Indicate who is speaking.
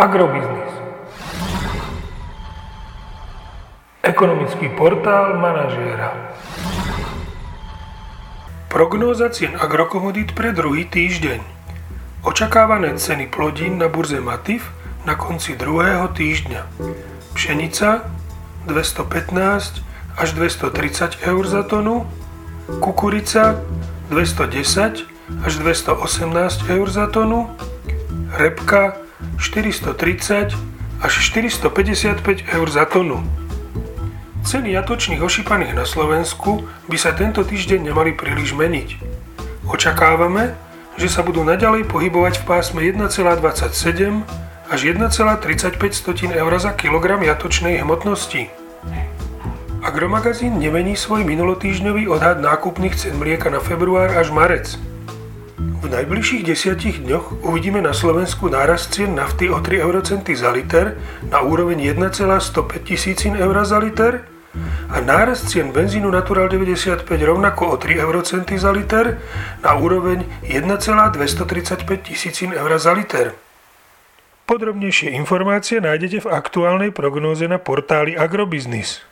Speaker 1: Agrobiznis. Ekonomický portál manažéra. Prognóza cien agrokomodít pre druhý týždeň. Očakávané ceny plodín na burze Matif na konci druhého týždňa. Pšenica 215 až 230 eur za tonu, kukurica 210 až 218 eur za tonu, repka 430 až 455 eur za tonu. Ceny jatočných ošípaných na Slovensku by sa tento týždeň nemali príliš meniť. Očakávame, že sa budú naďalej pohybovať v pásme 1,27 až 1,35 eur za kilogram jatočnej hmotnosti. Agromagazín nemení svoj minulotýždňový odhad nákupných cen mlieka na február až marec. V najbližších desiatich dňoch uvidíme na Slovensku nárast cien nafty o 3 eurocenty za liter na úroveň 1,105 tisícin eur za liter a nárast cien benzínu Natural 95 rovnako o 3 eurocenty za liter na úroveň 1,235 tisícin eur za liter. Podrobnejšie informácie nájdete v aktuálnej prognóze na portáli Agrobiznis.